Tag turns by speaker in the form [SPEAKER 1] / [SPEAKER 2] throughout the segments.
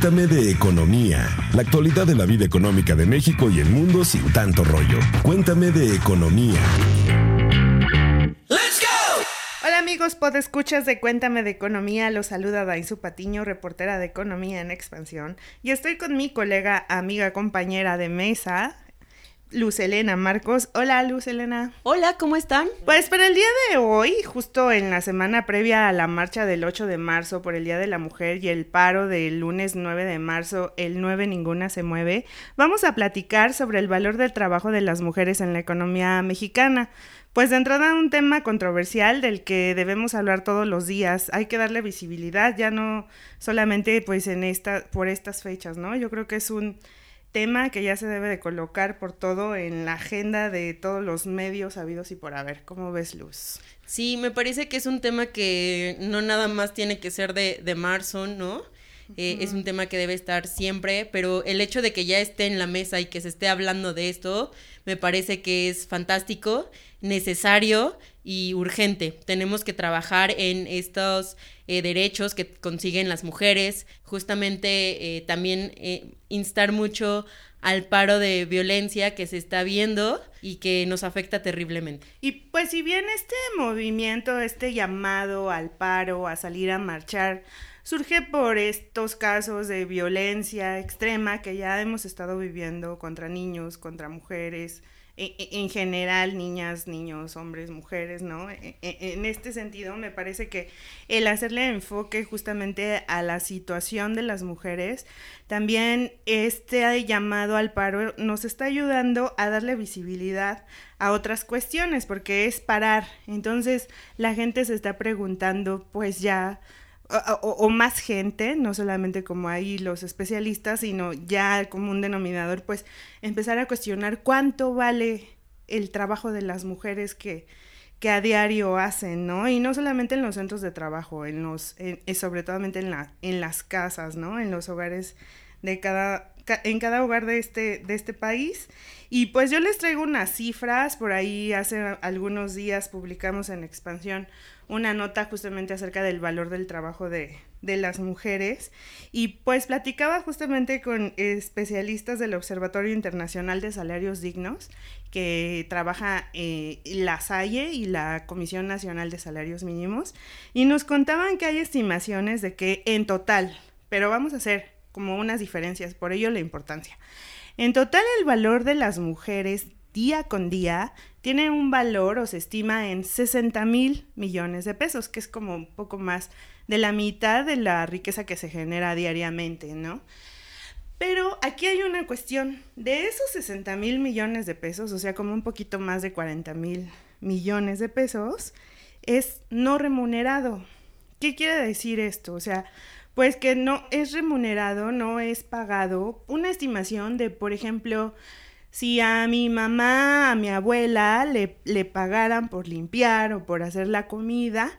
[SPEAKER 1] Cuéntame de economía, la actualidad de la vida económica de México y el mundo sin tanto rollo. Cuéntame de economía.
[SPEAKER 2] Hola amigos, podescuchas de Cuéntame de Economía, los saluda Dainzu Patiño, reportera de Economía en Expansión, y estoy con mi colega, amiga, compañera de mesa, Luz Elena Marcos. Hola, Luz Elena.
[SPEAKER 3] Hola, ¿cómo están?
[SPEAKER 2] Pues para el día de hoy, justo en la semana previa a la marcha del 8 de marzo por el Día de la Mujer y el paro del lunes 9 de marzo, el 9 ninguna se mueve, vamos a platicar sobre el valor del trabajo de las mujeres en la economía mexicana. Pues de entrada un tema controversial del que debemos hablar todos los días. Hay que darle visibilidad, ya no solamente pues en esta, por estas fechas, ¿no? Yo creo que es un tema que ya se debe de colocar por todo en la agenda de todos los medios habidos y por haber. ¿Cómo ves, Luz?
[SPEAKER 3] Sí, me parece que es un tema que no nada más tiene que ser de, de marzo, ¿no? Eh, es un tema que debe estar siempre, pero el hecho de que ya esté en la mesa y que se esté hablando de esto, me parece que es fantástico, necesario y urgente. Tenemos que trabajar en estos eh, derechos que consiguen las mujeres, justamente eh, también instar mucho al paro de violencia que se está viendo y que nos afecta terriblemente.
[SPEAKER 2] Y pues si bien este movimiento, este llamado al paro, a salir a marchar, surge por estos casos de violencia extrema que ya hemos estado viviendo contra niños, contra mujeres, en, general niñas, niños, hombres, mujeres, ¿no? E, en este sentido, me parece que el hacerle enfoque justamente a la situación de las mujeres, también este llamado al paro nos está ayudando a darle visibilidad a otras cuestiones, porque es parar. Entonces, la gente se está preguntando, pues ya, o, más gente, no solamente como ahí los especialistas, sino ya como un denominador, pues empezar a cuestionar cuánto vale el trabajo de las mujeres que, que a diario hacen, ¿no? Y no solamente en los centros de trabajo, en los, en, sobre todo en, la, en las casas, ¿no? En los hogares de cada, en cada hogar de este, de este país. Y pues yo les traigo unas cifras, por ahí hace algunos días publicamos en Expansión una nota justamente acerca del valor del trabajo de, las mujeres y pues platicaba justamente con especialistas del Observatorio Internacional de Salarios Dignos que trabaja eh, la SAIE y la Comisión Nacional de Salarios Mínimos y nos contaban que hay estimaciones de que en total, pero vamos a hacer como unas diferencias, por ello la importancia. En total el valor de las mujeres día con día tiene un valor o se estima en 60 mil millones de pesos, que es como un poco más de la mitad de la riqueza que se genera diariamente, ¿no? Pero aquí hay una cuestión, de esos 60 mil millones de pesos, o sea, como un poquito más de 40 mil millones de pesos, es no remunerado. ¿Qué quiere decir esto? O sea, pues que no es remunerado, no es pagado. Una estimación de, por ejemplo, si a mi mamá, a mi abuela le, le pagaran por limpiar o por hacer la comida,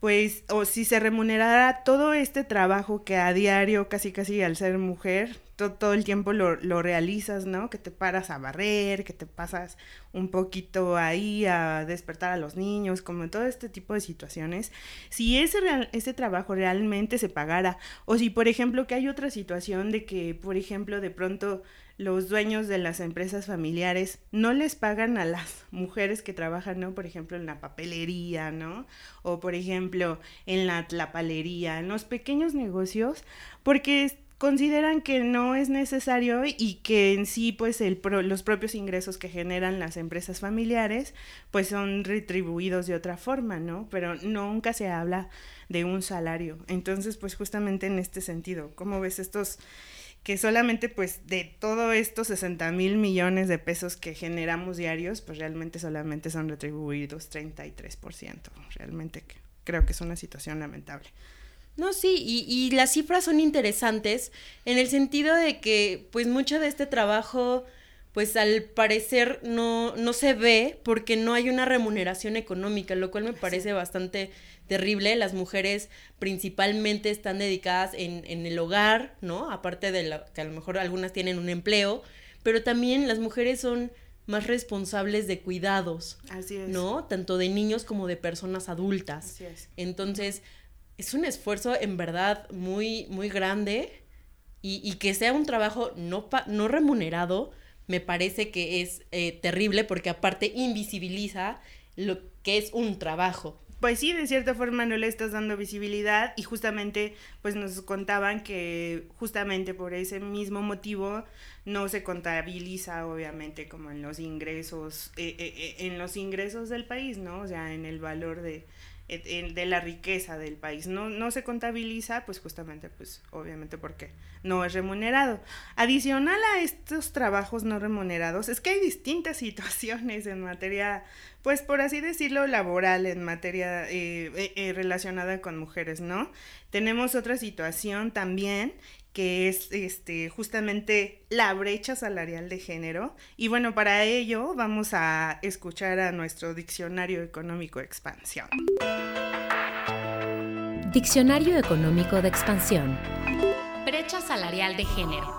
[SPEAKER 2] pues, o si se remunerara todo este trabajo que a diario, casi casi al ser mujer, todo el tiempo lo, lo, realizas, ¿no? Que te paras a barrer, que te pasas un poquito ahí a despertar a los niños, como todo este tipo de situaciones. Si ese, ese trabajo realmente se pagara, o si, por ejemplo, que hay otra situación de que, por ejemplo, de pronto los dueños de las empresas familiares no les pagan a las mujeres que trabajan, ¿no? Por ejemplo, en la papelería, ¿no? O por ejemplo, en la tlapalería, en los pequeños negocios, porque consideran que no es necesario y que en sí pues el los propios ingresos que generan las empresas familiares pues son retribuidos de otra forma, ¿no? Pero nunca se habla de un salario. Entonces pues justamente en este sentido, ¿cómo ves estos que solamente pues de todo estos 60 mil millones de pesos que generamos diarios, pues realmente solamente son retribuidos 33%. Realmente creo que es una situación lamentable.
[SPEAKER 3] No, sí, y, y, las cifras son interesantes en el sentido de que pues mucho de este trabajo pues al parecer no, no se ve porque no hay una remuneración económica, lo cual me parece bastante terrible. Las mujeres principalmente están dedicadas en, en el hogar, ¿no? Aparte de lo, que a lo mejor algunas tienen un empleo, pero también las mujeres son más responsables de cuidados,
[SPEAKER 2] Así es.
[SPEAKER 3] ¿no? Tanto de niños como de personas adultas.
[SPEAKER 2] Así es.
[SPEAKER 3] Entonces, es un esfuerzo en verdad muy, muy grande y, que sea un trabajo no, no remunerado, me parece que es eh, terrible porque aparte invisibiliza lo que es un trabajo
[SPEAKER 2] pues sí, de cierta forma no le estás dando visibilidad y justamente pues nos contaban que justamente por ese mismo motivo no se contabiliza obviamente como en los ingresos, eh, eh, en los ingresos del país, ¿no? O sea, en el valor de, de la riqueza del país. No, no se contabiliza, pues justamente, pues obviamente porque no es remunerado. Adicional a estos trabajos no remunerados, es que hay distintas situaciones en materia, pues por así decirlo, laboral, en materia eh, eh, eh, relacionada con mujeres, ¿no? Tenemos otra situación también que es este, justamente la brecha salarial de género. Y bueno, para ello vamos a escuchar a nuestro Diccionario Económico de Expansión.
[SPEAKER 4] Diccionario Económico de Expansión. Brecha salarial de género.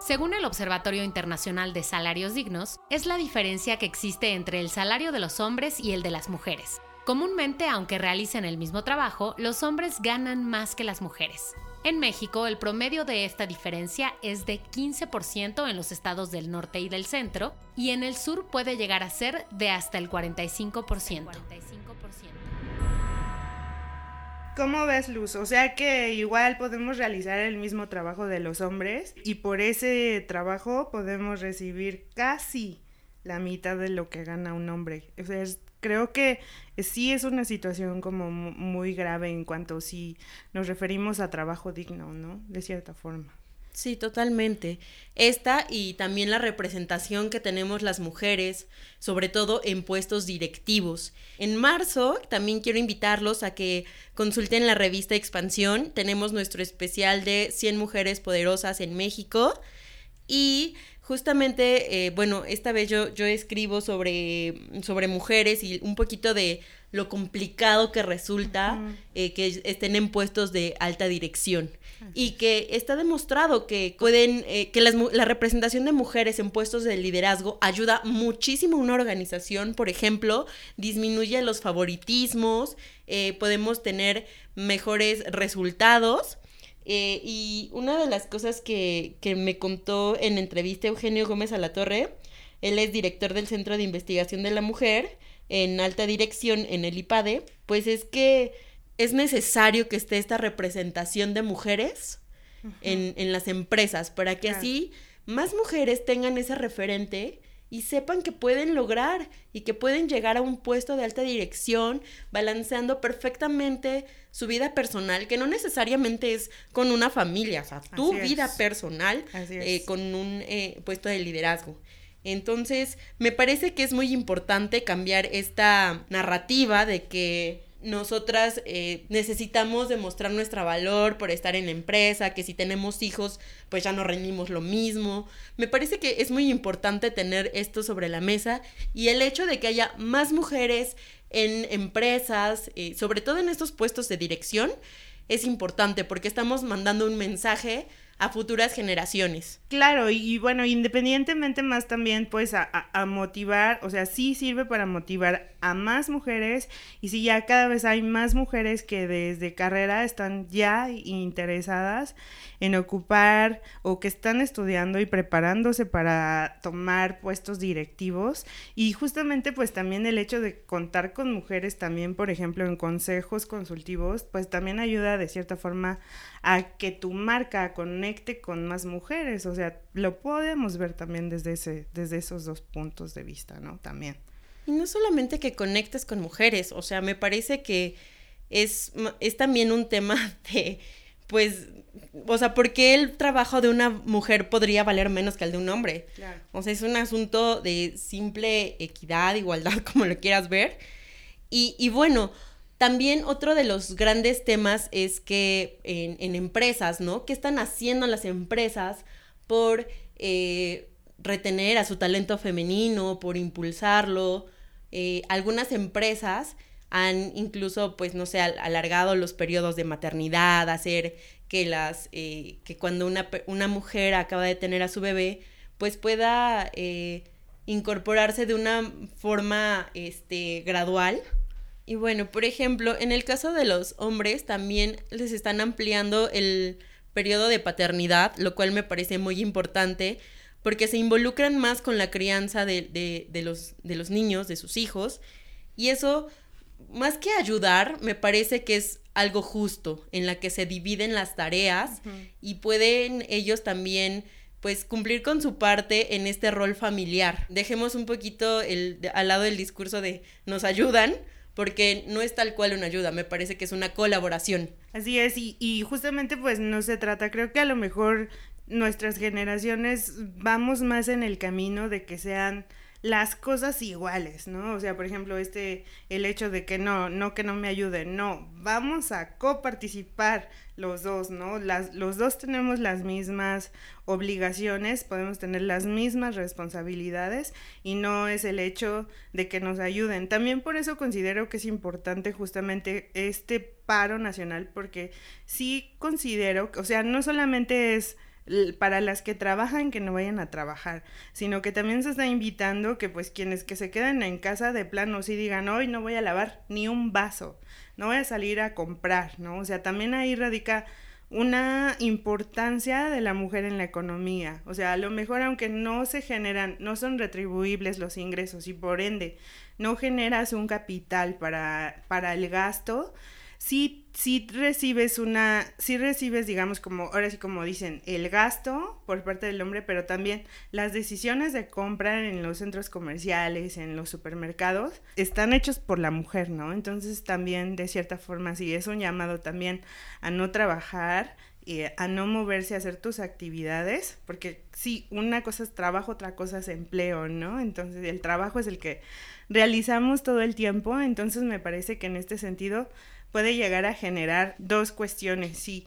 [SPEAKER 4] Según el Observatorio Internacional de Salarios Dignos, es la diferencia que existe entre el salario de los hombres y el de las mujeres Comúnmente, aunque realicen el mismo trabajo, los hombres ganan más que las mujeres. En México, el promedio de esta diferencia es de 15% en los estados del norte y del centro, y en el sur puede llegar a ser de hasta el 45%.
[SPEAKER 2] ¿Cómo ves, Luz? O sea que igual podemos realizar el mismo trabajo de los hombres y por ese trabajo podemos recibir casi la mitad de lo que gana un hombre. Creo que sí es una situación como muy grave en cuanto si nos referimos a trabajo digno, ¿no? De cierta forma.
[SPEAKER 3] Sí, totalmente. Esta y también la representación que tenemos las mujeres, sobre todo en puestos directivos. En marzo también quiero invitarlos a que consulten la revista Expansión. Tenemos nuestro especial de 100 mujeres poderosas en México. Y justamente, eh, bueno, esta vez yo, yo escribo sobre, sobre mujeres y un poquito de lo complicado que resulta eh, que estén en puestos de alta dirección. Y que está demostrado que pueden, eh, que la representación de mujeres en puestos de liderazgo ayuda muchísimo a una organización. Por ejemplo, disminuye los favoritismos, podemos tener mejores resultados eh, y una de las cosas que, que me contó en entrevista Eugenio Gómez a la Torre, él es director del Centro de Investigación de la Mujer en alta dirección en el IPADE, pues es que es necesario que esté esta representación de mujeres en, en, las empresas para que así más mujeres tengan ese referente y sepan que pueden lograr y que pueden llegar a un puesto de alta dirección balanceando perfectamente su vida personal, que no necesariamente es con una familia, o sea, tu vida personal eh, con un eh, puesto de liderazgo. Entonces, me parece que es muy importante cambiar esta narrativa de que nosotras eh, necesitamos demostrar nuestro valor por estar en la empresa, que si tenemos hijos, pues ya no rendimos lo mismo. Me parece que es muy importante tener esto sobre la mesa y el hecho de que haya más mujeres en empresas, eh, sobre todo en estos puestos de dirección, es importante porque estamos mandando un mensaje a futuras generaciones.
[SPEAKER 2] Claro, y, bueno, independientemente más también pues a, a, motivar, o sea, sí sirve para motivar a más mujeres y si ya cada vez hay más mujeres que desde carrera están ya interesadas en ocupar o que están estudiando y preparándose para tomar puestos directivos y justamente pues también el hecho de contar con mujeres también, por ejemplo, en consejos consultivos, pues también ayuda de cierta forma a que tu marca conecte con más mujeres. O sea, lo podemos ver también desde, ese, desde esos dos puntos de vista, ¿no? También.
[SPEAKER 3] Y no solamente que conectes con mujeres, o sea, me parece que es, es también un tema de, pues, o sea, ¿por qué el trabajo de una mujer podría valer menos que el de un hombre? Claro. O sea, es un asunto de simple equidad, igualdad, como lo quieras ver. Y, y bueno, también otro de los grandes temas es que en, empresas, ¿no? ¿Qué están haciendo las empresas por eh, retener a su talento femenino, por impulsarlo? Eh, algunas empresas han incluso, pues, no sé, alargado los periodos de maternidad, hacer que las, eh, que cuando una, una, mujer acaba de tener a su bebé, pues pueda incorporarse de una forma, este, gradual Y bueno, por ejemplo, en el caso de los hombres también les están ampliando el periodo de paternidad, lo cual me parece muy importante porque se involucran más con la crianza de, los, de los niños, de sus hijos, y eso, más que ayudar, me parece que es algo justo, en la que se dividen las tareas y pueden ellos también pues cumplir con su parte en este rol familiar. Dejemos un poquito el, al lado el discurso de nos ayudan, porque no es tal cual una ayuda, me parece que es una colaboración.
[SPEAKER 2] Así es, y, y justamente pues no se trata, creo que a lo mejor nuestras generaciones vamos más en el camino de que sean las cosas iguales, ¿no? O sea, por ejemplo, este, el hecho de que no, no que no me ayuden, no, vamos a coparticipar los dos, ¿no? Las, los dos tenemos las mismas obligaciones, podemos tener las mismas responsabilidades y no es el hecho de que nos ayuden. También por eso considero que es importante justamente este paro nacional, porque sí considero, o sea, no solamente es para las que trabajan que no vayan a trabajar, sino que también se está invitando que pues quienes que se queden en casa de plano sí digan, hoy no voy a lavar ni un vaso, no voy a salir a comprar, ¿no? O sea, también ahí radica una importancia de la mujer en la economía. O sea, a lo mejor aunque no se generan, no son retribuibles los ingresos y por ende no generas un capital para, para el gasto, sí, sí recibes una, sí recibes, digamos, como, ahora sí como dicen, el gasto por parte del hombre, pero también las decisiones de compra en los centros comerciales, en los supermercados, están hechos por la mujer, ¿no? Entonces también, de cierta forma, sí, es un llamado también a no trabajar, y a no moverse a hacer tus actividades, porque sí, una cosa es trabajo, otra cosa es empleo, ¿no? Entonces el trabajo es el que realizamos todo el tiempo, entonces me parece que en este sentido puede llegar a generar dos cuestiones, sí,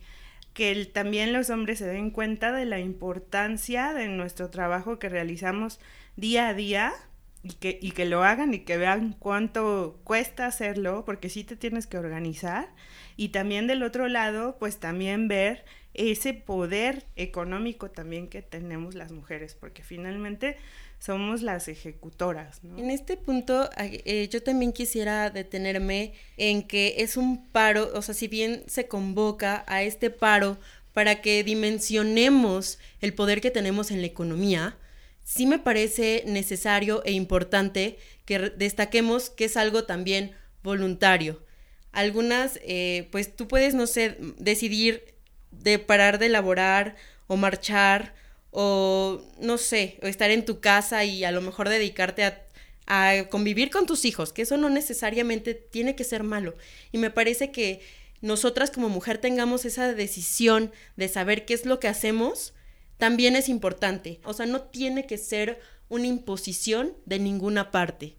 [SPEAKER 2] que también los hombres se den cuenta de la importancia de nuestro trabajo que realizamos día a día y que, y que lo hagan y que vean cuánto cuesta hacerlo, porque sí te tienes que organizar. Y también del otro lado, pues también ver ese poder económico también que tenemos las mujeres, porque finalmente somos las ejecutoras.
[SPEAKER 3] En este punto, eh, yo también quisiera detenerme en que es un paro, o sea, si bien se convoca a este paro para que dimensionemos el poder que tenemos en la economía, sí me parece necesario e importante que destaquemos que es algo también voluntario. Algunas, eh, pues tú puedes, no sé, decidir de parar de laborar o marchar o no sé, o estar en tu casa y a lo mejor dedicarte a, convivir con tus hijos, que eso no necesariamente tiene que ser malo. Y me parece que nosotras como mujer tengamos esa decisión de saber qué es lo que hacemos, también es importante. O sea, no tiene que ser una imposición de ninguna parte.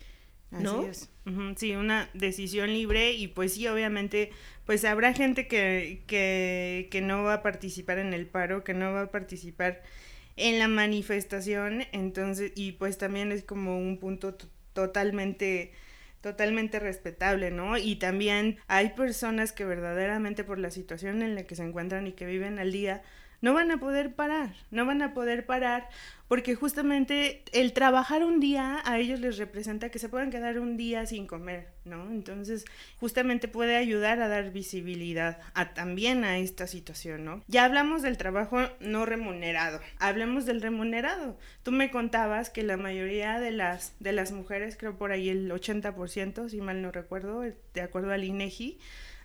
[SPEAKER 3] ¿No?
[SPEAKER 2] Así es. Sí, una decisión libre y pues sí, obviamente, pues habrá gente que, que, que no va a participar en el paro, que no va a participar en la manifestación, entonces, y pues también es como un punto totalmente totalmente respetable, ¿no? Y también hay personas que verdaderamente por la situación en la que se encuentran y que viven al día, no van a poder parar, no van a poder parar porque justamente el trabajar un día a ellos les representa que se puedan quedar un día sin comer, ¿no? Entonces, justamente puede ayudar a dar visibilidad a, también a esta situación, ¿no? Ya hablamos del trabajo no remunerado, hablemos del remunerado. Tú me contabas que la mayoría de las, de las mujeres, creo por ahí el 80%, si mal no recuerdo, de acuerdo al INEGI,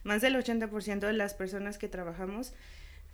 [SPEAKER 2] más del 80% de las personas que trabajamos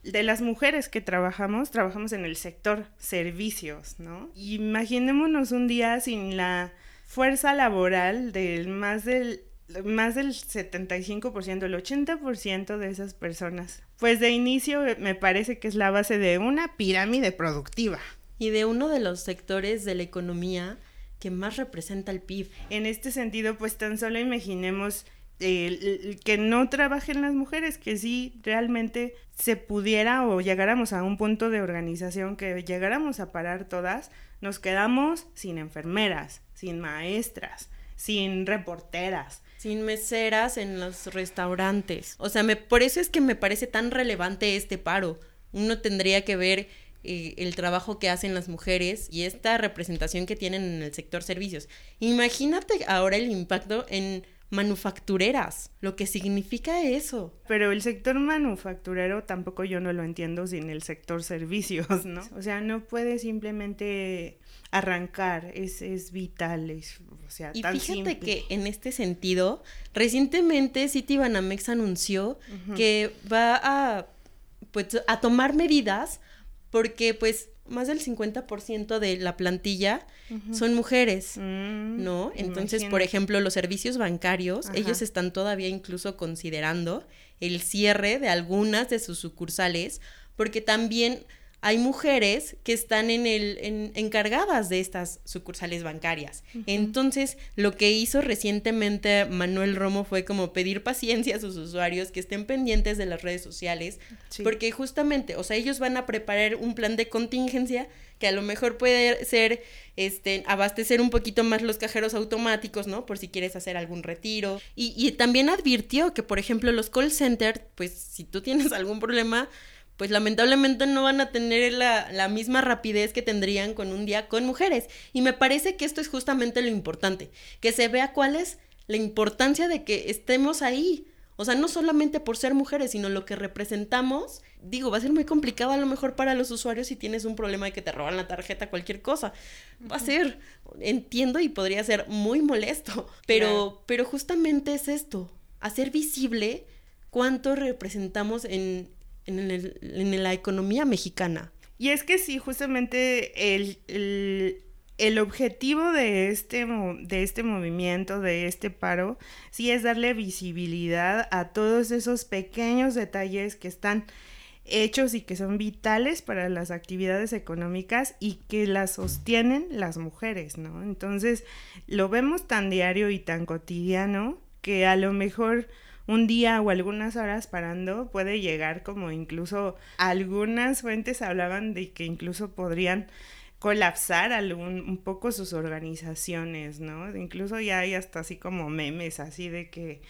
[SPEAKER 2] de las mujeres que trabajamos, trabajamos en el sector servicios, ¿no? Imaginémonos un día sin la fuerza laboral del más del más del 75%, el 80% de esas personas. Pues de inicio me parece que es la base de una pirámide productiva.
[SPEAKER 3] Y de uno de los sectores de la economía que más representa el PIB.
[SPEAKER 2] En este sentido, pues tan solo imaginemos que no trabajen las mujeres, que sí realmente se pudiera o llegáramos a un punto de organización que llegáramos a parar todas, nos quedamos sin enfermeras, sin maestras, sin reporteras.
[SPEAKER 3] Sin meseras en los restaurantes. O sea, me, por eso es que me parece tan relevante este paro. Uno tendría que ver eh, el trabajo que hacen las mujeres y esta representación que tienen en el sector servicios. Imagínate ahora el impacto en manufactureras, lo que significa eso.
[SPEAKER 2] Pero el sector manufacturero tampoco yo no lo entiendo sin el sector servicios, ¿no? O sea, no puede simplemente arrancar, es, es vital, es, o sea,
[SPEAKER 3] y
[SPEAKER 2] tan
[SPEAKER 3] fíjate que en este sentido, recientemente Citibanamex anunció que va a, pues, a tomar medidas porque pues más del 50% de la plantilla son mujeres,
[SPEAKER 2] Mm,
[SPEAKER 3] ¿no? Entonces,
[SPEAKER 2] imagínate.
[SPEAKER 3] por ejemplo, los servicios bancarios,
[SPEAKER 2] Ajá.
[SPEAKER 3] ellos están todavía incluso considerando el cierre de algunas de sus sucursales, porque también hay mujeres que están en el, en- encargadas de estas sucursales bancarias. Entonces, lo que hizo recientemente Manuel Romo fue como pedir paciencia a sus usuarios que estén pendientes de las redes sociales,
[SPEAKER 2] Sí.
[SPEAKER 3] porque justamente, o sea, ellos van a preparar un plan de contingencia que a lo mejor puede ser este abastecer un poquito más los cajeros automáticos, ¿no? Por si quieres hacer algún retiro. Y, y también advirtió que, por ejemplo, los call centers, pues si tú tienes algún problema, pues lamentablemente no van a tener la, la misma rapidez que tendrían con un día con mujeres. Y me parece que esto es justamente lo importante, que se vea cuál es la importancia de que estemos ahí. O sea, no solamente por ser mujeres, sino lo que representamos. Digo, va a ser muy complicado a lo mejor para los usuarios si tienes un problema de que te roban la tarjeta, cualquier cosa. Va a ser, entiendo y podría ser muy molesto, pero,
[SPEAKER 2] Claro.
[SPEAKER 3] pero justamente es esto, hacer visible cuánto representamos en, en, el- en la economía mexicana.
[SPEAKER 2] Y es que sí, justamente el, el, el objetivo de este, de este movimiento, de este paro, sí es darle visibilidad a todos esos pequeños detalles que están hechos y que son vitales para las actividades económicas y que las sostienen las mujeres, ¿no? Entonces, lo vemos tan diario y tan cotidiano que a lo mejor un día o algunas horas parando puede llegar como incluso algunas fuentes hablaban de que incluso podrían colapsar algún, un poco sus organizaciones, ¿no? Incluso ya hay hasta así como memes así de que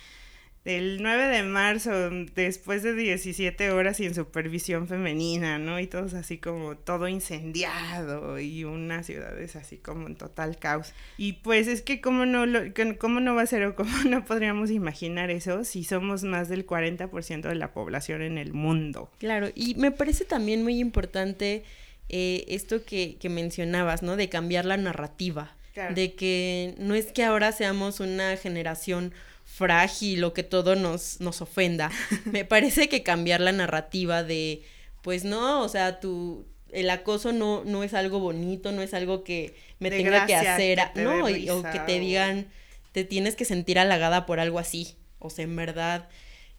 [SPEAKER 2] el 9 de marzo, después de 17 horas sin supervisión femenina, ¿no? Y todos así como todo incendiado y unas ciudades así como en total caos. Y pues es que cómo no, lo, cómo no va a ser o cómo no podríamos imaginar eso si somos más del 40% de la población en el mundo.
[SPEAKER 3] Claro, y me parece también muy importante eh, esto que, que mencionabas, ¿no? De cambiar la narrativa.
[SPEAKER 2] Claro.
[SPEAKER 3] De que no es que ahora seamos una generación frágil o que todo nos, nos ofenda. Me parece que cambiar la narrativa de, pues no, o sea, tu, el acoso no, no es algo bonito, no es algo que me
[SPEAKER 2] De
[SPEAKER 3] tenga que hacer,
[SPEAKER 2] que
[SPEAKER 3] no, y- o que te digan, te tienes que sentir halagada por algo así. O sea, en verdad,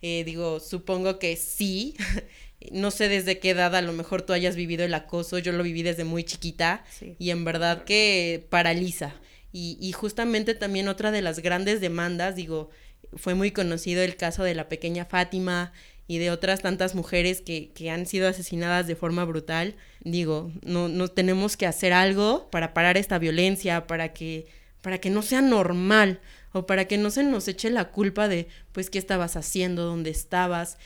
[SPEAKER 3] eh, digo, supongo que sí. No sé desde qué edad a lo mejor tú hayas vivido el acoso, yo lo viví desde muy chiquita
[SPEAKER 2] Sí.
[SPEAKER 3] y en verdad que paraliza. Y, y justamente también otra de las grandes demandas, digo, fue muy conocido el caso de la pequeña Fátima y de otras tantas mujeres que, que han sido asesinadas de forma brutal. Digo, no, no tenemos que hacer algo para parar esta violencia, para que, para que no sea normal o para que no se nos eche la culpa de, pues, qué estabas haciendo, dónde estabas.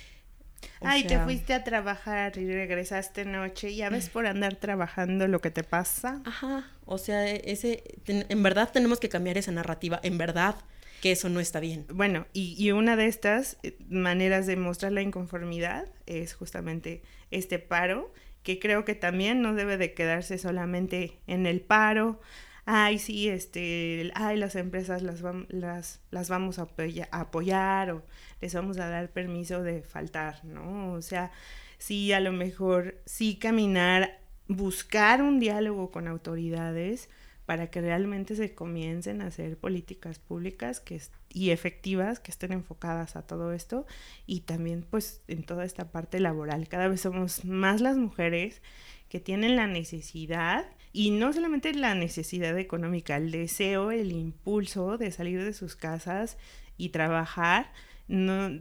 [SPEAKER 3] O
[SPEAKER 2] Ay, te fuiste a trabajar y regresaste noche. Ya ves por andar trabajando lo que te pasa.
[SPEAKER 3] Ajá, o sea, ese, ten- en verdad tenemos que cambiar esa narrativa, en verdad que eso no está bien.
[SPEAKER 2] Bueno, y, y una de estas eh, maneras de mostrar la inconformidad es justamente este paro, que creo que también no debe de quedarse solamente en el paro. Ay, sí, este, ay, las empresas las, vam- las, las vamos a a apoyar o les vamos a dar permiso de faltar, ¿no? O sea, sí, a lo mejor sí caminar, buscar un diálogo con autoridades para que realmente se comiencen a hacer políticas públicas que y efectivas que estén enfocadas a todo esto y también pues en toda esta parte laboral. Cada vez somos más las mujeres que tienen la necesidad y no solamente la necesidad económica, el deseo, el impulso de salir de sus casas y trabajar, no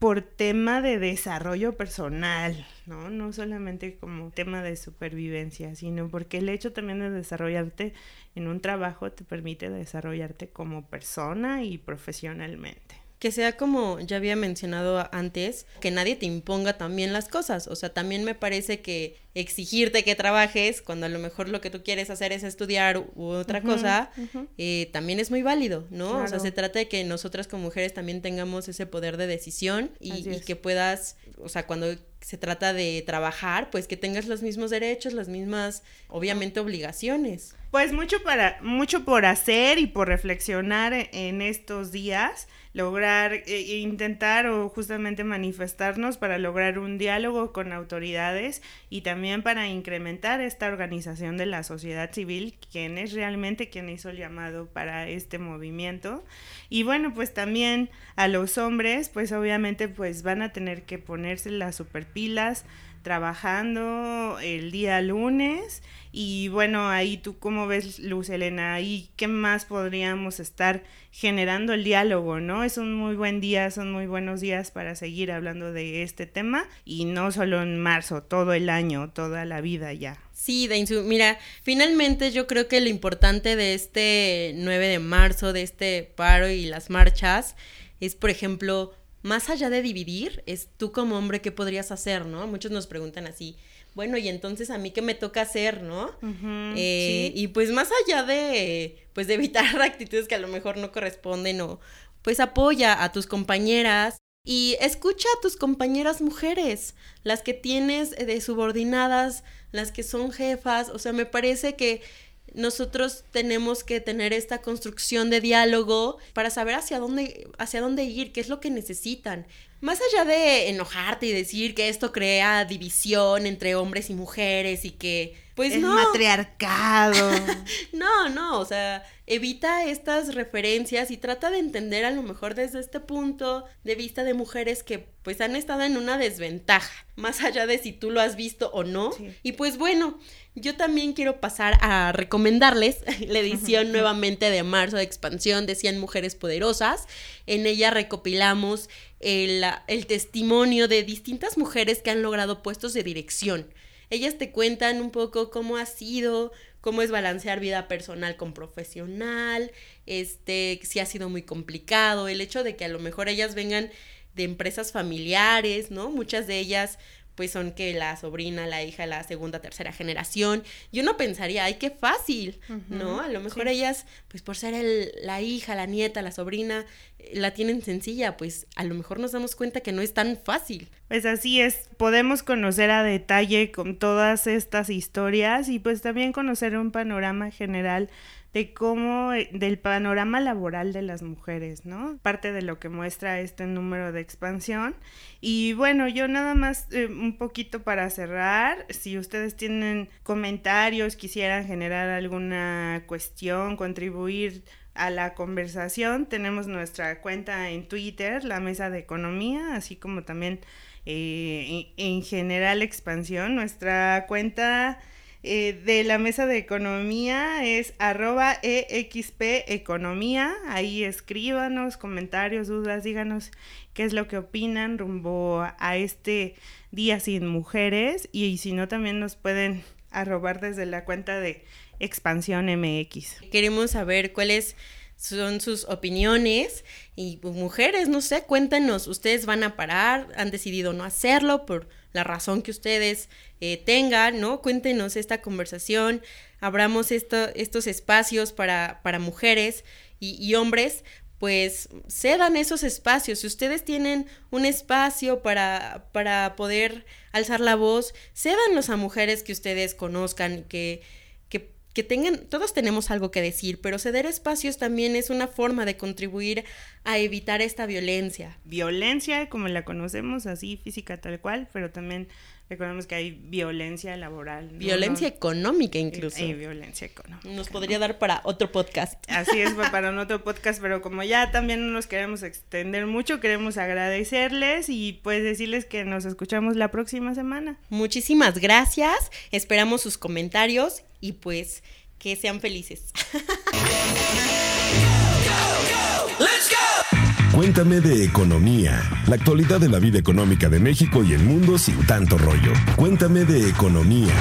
[SPEAKER 2] por tema de desarrollo personal, ¿no? No solamente como tema de supervivencia, sino porque el hecho también de desarrollarte en un trabajo te permite desarrollarte como persona y profesionalmente.
[SPEAKER 3] Que sea como ya había mencionado antes, que nadie te imponga también las cosas. O sea, también me parece que, exigirte que trabajes cuando a lo mejor lo que tú quieres hacer es estudiar u otra cosa, eh, también es muy válido, ¿no? O sea, se trata de que nosotras como mujeres también tengamos ese poder de decisión y, y que puedas, o sea, cuando se trata de trabajar, pues que tengas los mismos derechos, las mismas, obviamente, obligaciones.
[SPEAKER 2] Pues mucho para, mucho por hacer y por reflexionar en estos días, lograr, e, intentar o justamente manifestarnos para lograr un diálogo con autoridades y también para incrementar esta organización de la sociedad civil, quien es realmente quien hizo el llamado para este movimiento. Y bueno, pues también a los hombres, pues obviamente pues van a tener que ponerse las superpilas trabajando el día lunes y bueno, ahí tú cómo ves, Luz Elena, ahí qué más podríamos estar generando el diálogo, ¿no? Es un muy buen día, son muy buenos días para seguir hablando de este tema y no solo en marzo, todo el año, toda la vida ya.
[SPEAKER 3] Sí, Dainzu, mira, finalmente yo creo que lo importante de este 9 de marzo, de este paro y las marchas, es, por ejemplo, más allá de dividir, es tú como hombre qué podrías hacer, ¿no? Muchos nos preguntan así, bueno, y entonces a mí qué me toca hacer, ¿no? Eh, y pues más allá de, pues de evitar actitudes que a lo mejor no corresponden o pues apoya a tus compañeras y escucha a tus compañeras mujeres, las que tienes de subordinadas, las que son jefas, o sea, me parece que nosotros tenemos que tener esta construcción de diálogo para saber hacia dónde, hacia dónde ir, qué es lo que necesitan. Más allá de enojarte y decir que esto crea división entre hombres y mujeres y que, pues
[SPEAKER 2] es
[SPEAKER 3] no.
[SPEAKER 2] matriarcado.
[SPEAKER 3] no, no, o sea, evita estas referencias y trata de entender a lo mejor desde este punto de vista de mujeres que pues han estado en una desventaja, más allá de si tú lo has visto o no. Y pues bueno, yo también quiero pasar a recomendarles la edición nuevamente de marzo de expansión de 100 mujeres poderosas. En ella recopilamos el, el testimonio de distintas mujeres que han logrado puestos de dirección. Ellas te cuentan un poco cómo ha sido, cómo es balancear vida personal con profesional, este, si ha sido muy complicado, el hecho de que a lo mejor ellas vengan de empresas familiares, ¿no? Muchas de ellas pues son que la sobrina, la hija, la segunda, tercera generación. Yo no pensaría, ay, qué fácil, ¿no? A lo mejor ellas, pues por ser el, la hija, la nieta, la sobrina, eh, la tienen sencilla, pues a lo mejor nos damos cuenta que no es tan fácil.
[SPEAKER 2] Pues así es, podemos conocer a detalle con todas estas historias y pues también conocer un panorama general de cómo, eh, del panorama laboral de las mujeres, ¿no? Parte de lo que muestra este número de expansión. Y bueno, yo nada más eh, un poquito para cerrar, si ustedes tienen comentarios, quisieran generar alguna cuestión, contribuir a la conversación, tenemos nuestra cuenta en Twitter, la Mesa de Economía, así como también eh, en general expansión, nuestra cuenta eh, de la mesa de economía es arroba EXP Economía. Ahí escríbanos comentarios, dudas, díganos qué es lo que opinan rumbo a este día sin mujeres. Y, si no, también nos pueden arrobar desde la cuenta de Expansión MX.
[SPEAKER 3] Queremos saber cuáles son sus opiniones y pues, mujeres, no sé, cuéntanos, ustedes van a parar, han decidido no hacerlo por la razón que ustedes eh, tengan, ¿no? Cuéntenos esta conversación, abramos esto, estos espacios para, para mujeres y, hombres, pues cedan esos espacios. Si ustedes tienen un espacio para, para poder alzar la voz, cédanlos a mujeres que ustedes conozcan, que, que, tengan, todos tenemos algo que decir, pero ceder espacios también es una forma de contribuir a evitar esta violencia.
[SPEAKER 2] Violencia como la conocemos, así física tal cual, pero también Recordemos que hay violencia laboral.
[SPEAKER 3] Violencia económica incluso.
[SPEAKER 2] Hay violencia económica.
[SPEAKER 3] Nos podría dar para otro podcast.
[SPEAKER 2] Así es, para otro podcast, pero como ya también no nos queremos extender mucho, queremos agradecerles y pues decirles que nos escuchamos la próxima semana.
[SPEAKER 3] Muchísimas gracias, esperamos sus comentarios y pues que sean felices.
[SPEAKER 1] Cuéntame de economía, la actualidad de la vida económica de México y el mundo sin tanto rollo. Cuéntame de economía.